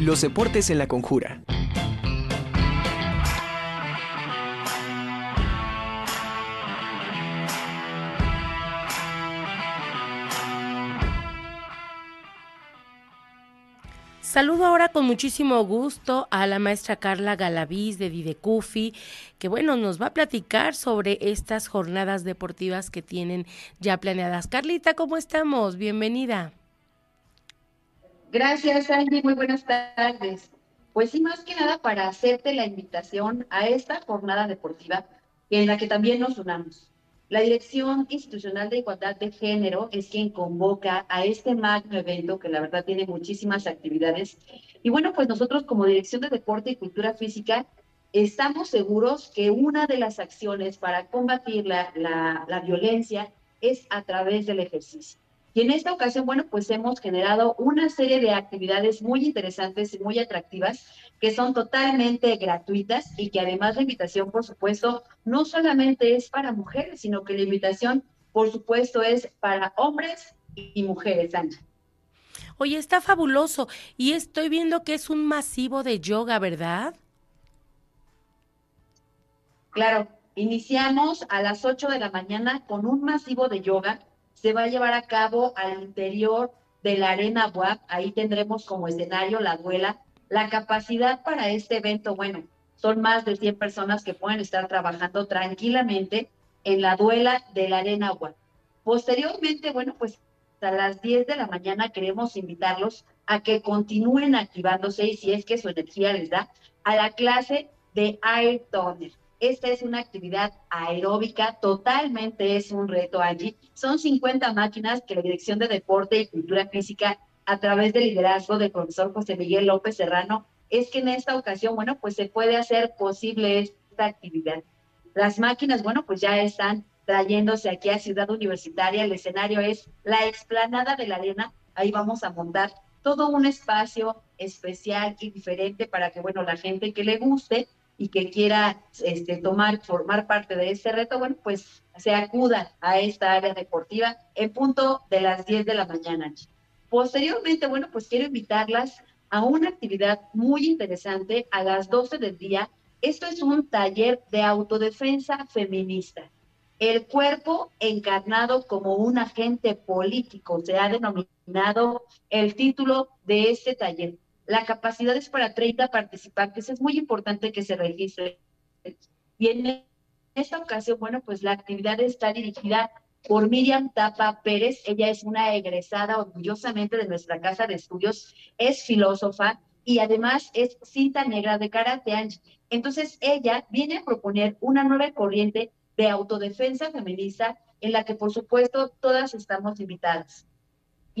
Los deportes en la conjura. Saludo ahora con muchísimo gusto a la maestra Carla Galaviz de Didecufi, que bueno, nos va a platicar sobre estas jornadas deportivas que tienen ya planeadas. Carlita, ¿cómo estamos? Bienvenida. Gracias, Angie. Muy buenas tardes. Pues sí, más que nada para hacerte la invitación a esta jornada deportiva en la que también nos unamos. La Dirección Institucional de Igualdad de Género es quien convoca a este magno evento que la verdad tiene muchísimas actividades. Y bueno, pues nosotros como Dirección de Deporte y Cultura Física estamos seguros que una de las acciones para combatir la, la, la violencia es a través del ejercicio. Y en esta ocasión, bueno, pues hemos generado una serie de actividades muy interesantes y muy atractivas que son totalmente gratuitas y que además la invitación, por supuesto, no solamente es para mujeres, sino que la invitación, por supuesto, es para hombres y mujeres, Ancha. Oye, está fabuloso. Y estoy viendo que es un masivo de yoga, ¿verdad? Claro, iniciamos a las 8 de la mañana con un masivo de yoga se va a llevar a cabo al interior de la Arena WAP. Ahí tendremos como escenario la duela. La capacidad para este evento, bueno, son más de 100 personas que pueden estar trabajando tranquilamente en la duela de la Arena WAP. Posteriormente, bueno, pues a las 10 de la mañana queremos invitarlos a que continúen activándose y si es que su energía les da, a la clase de Air Toner. Esta es una actividad aeróbica, totalmente es un reto allí. Son 50 máquinas que la Dirección de Deporte y Cultura Física, a través del liderazgo del profesor José Miguel López Serrano, es que en esta ocasión, bueno, pues se puede hacer posible esta actividad. Las máquinas, bueno, pues ya están trayéndose aquí a Ciudad Universitaria. El escenario es la explanada de la arena. Ahí vamos a montar todo un espacio especial y diferente para que, bueno, la gente que le guste y que quiera este, tomar, formar parte de este reto, bueno, pues se acuda a esta área deportiva en punto de las 10 de la mañana. Posteriormente, bueno, pues quiero invitarlas a una actividad muy interesante a las 12 del día. Esto es un taller de autodefensa feminista. El cuerpo encarnado como un agente político se ha denominado el título de este taller. La capacidad es para 30 participantes. Es muy importante que se registren. Y en esta ocasión, bueno, pues la actividad está dirigida por Miriam Tapa Pérez. Ella es una egresada orgullosamente de nuestra casa de estudios, es filósofa y además es cinta negra de karate. Entonces, ella viene a proponer una nueva corriente de autodefensa feminista en la que, por supuesto, todas estamos invitadas.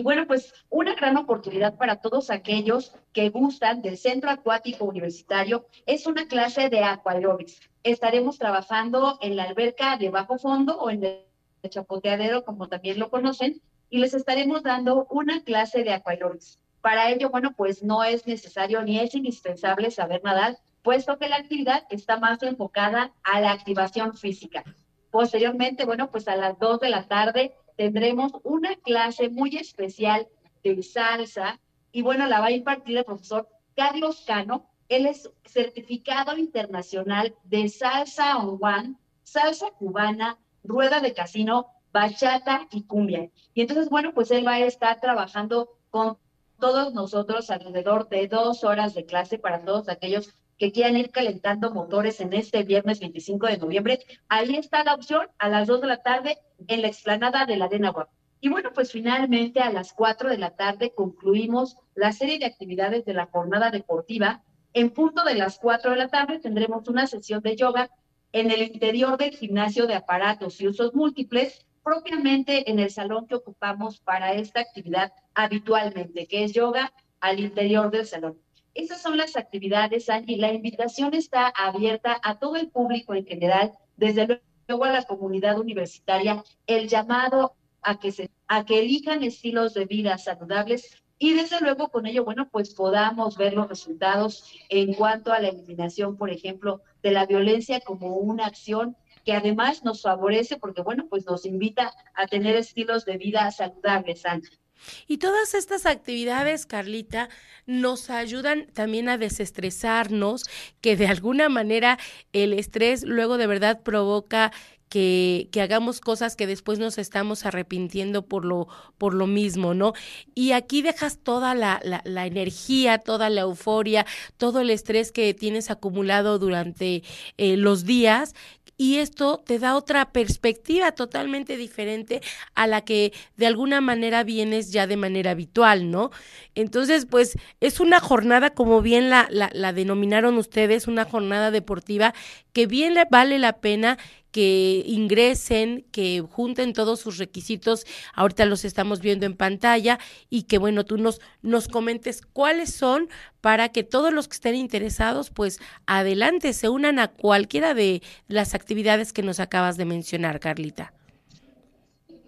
Y bueno, pues una gran oportunidad para todos aquellos que gustan del Centro Acuático Universitario es una clase de aquarobics. Estaremos trabajando en la alberca de bajo fondo o en el chapoteadero, como también lo conocen, y les estaremos dando una clase de aquarobics. Para ello, bueno, pues no es necesario ni es indispensable saber nadar, puesto que la actividad está más enfocada a la activación física. Posteriormente, bueno, pues a las 2 de la tarde tendremos una clase muy especial de salsa y bueno, la va a impartir el profesor Carlos Cano. Él es certificado internacional de salsa on one, salsa cubana, rueda de casino, bachata y cumbia. Y entonces, bueno, pues él va a estar trabajando con todos nosotros alrededor de dos horas de clase para todos aquellos que quieran ir calentando motores en este viernes 25 de noviembre, ahí está la opción a las 2 de la tarde en la explanada de la Arena Guap. Y bueno, pues finalmente a las 4 de la tarde concluimos la serie de actividades de la jornada deportiva. En punto de las 4 de la tarde tendremos una sesión de yoga en el interior del gimnasio de aparatos y usos múltiples, propiamente en el salón que ocupamos para esta actividad habitualmente, que es yoga al interior del salón. Esas son las actividades, Angie. La invitación está abierta a todo el público en general, desde luego a la comunidad universitaria, el llamado a que, se, a que elijan estilos de vida saludables y desde luego con ello, bueno, pues podamos ver los resultados en cuanto a la eliminación, por ejemplo, de la violencia como una acción que además nos favorece porque, bueno, pues nos invita a tener estilos de vida saludables, Angie. Y todas estas actividades, Carlita, nos ayudan también a desestresarnos, que de alguna manera el estrés luego de verdad provoca que, que, hagamos cosas que después nos estamos arrepintiendo por lo, por lo mismo, ¿no? Y aquí dejas toda la, la, la, energía, toda la euforia, todo el estrés que tienes acumulado durante eh, los días y esto te da otra perspectiva totalmente diferente a la que de alguna manera vienes ya de manera habitual, ¿no? Entonces, pues es una jornada, como bien la, la, la denominaron ustedes, una jornada deportiva que bien le vale la pena que ingresen, que junten todos sus requisitos, ahorita los estamos viendo en pantalla, y que bueno, tú nos, nos comentes cuáles son para que todos los que estén interesados, pues adelante, se unan a cualquiera de las actividades que nos acabas de mencionar, Carlita.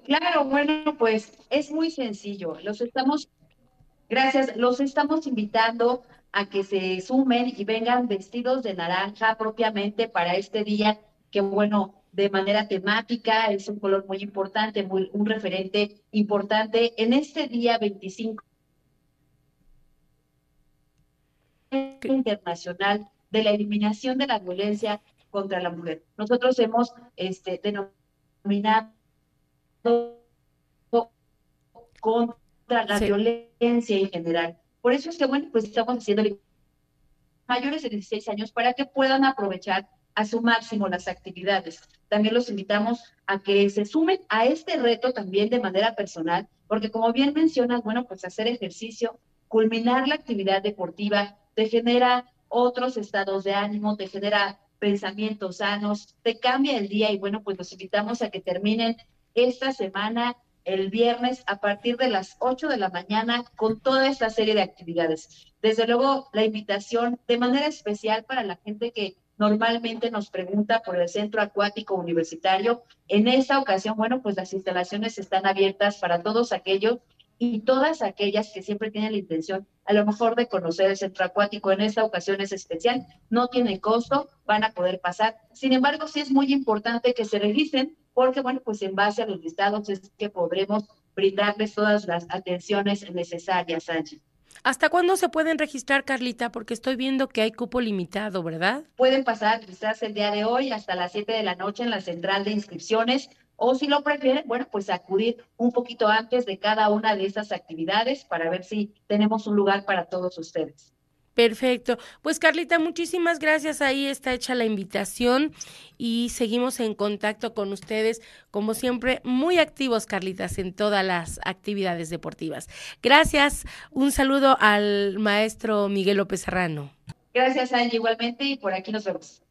Claro, bueno, pues es muy sencillo. Los estamos, gracias, los estamos invitando a que se sumen y vengan vestidos de naranja propiamente para este día que bueno, de manera temática, es un color muy importante, muy, un referente importante en este día 25 internacional de la eliminación de la violencia contra la mujer. Nosotros hemos este, denominado contra la sí. violencia en general. Por eso es que, bueno, pues estamos haciendo mayores de 16 años para que puedan aprovechar a su máximo las actividades. También los invitamos a que se sumen a este reto también de manera personal, porque como bien mencionas, bueno, pues hacer ejercicio, culminar la actividad deportiva, te genera otros estados de ánimo, te genera pensamientos sanos, te cambia el día y bueno, pues los invitamos a que terminen esta semana el viernes a partir de las 8 de la mañana con toda esta serie de actividades. Desde luego, la invitación de manera especial para la gente que normalmente nos pregunta por el centro acuático universitario. En esta ocasión, bueno, pues las instalaciones están abiertas para todos aquellos y todas aquellas que siempre tienen la intención a lo mejor de conocer el centro acuático en esta ocasión es especial, no tiene costo, van a poder pasar. Sin embargo, sí es muy importante que se registren porque, bueno, pues en base a los listados es que podremos brindarles todas las atenciones necesarias, Sánchez. ¿Hasta cuándo se pueden registrar, Carlita? Porque estoy viendo que hay cupo limitado, ¿verdad? Pueden pasar a registrarse el día de hoy hasta las 7 de la noche en la central de inscripciones o si lo prefieren, bueno, pues acudir un poquito antes de cada una de estas actividades para ver si tenemos un lugar para todos ustedes. Perfecto. Pues Carlita, muchísimas gracias. Ahí está hecha la invitación y seguimos en contacto con ustedes, como siempre, muy activos, Carlitas, en todas las actividades deportivas. Gracias. Un saludo al maestro Miguel López Serrano. Gracias, Angie, igualmente, y por aquí nos vemos.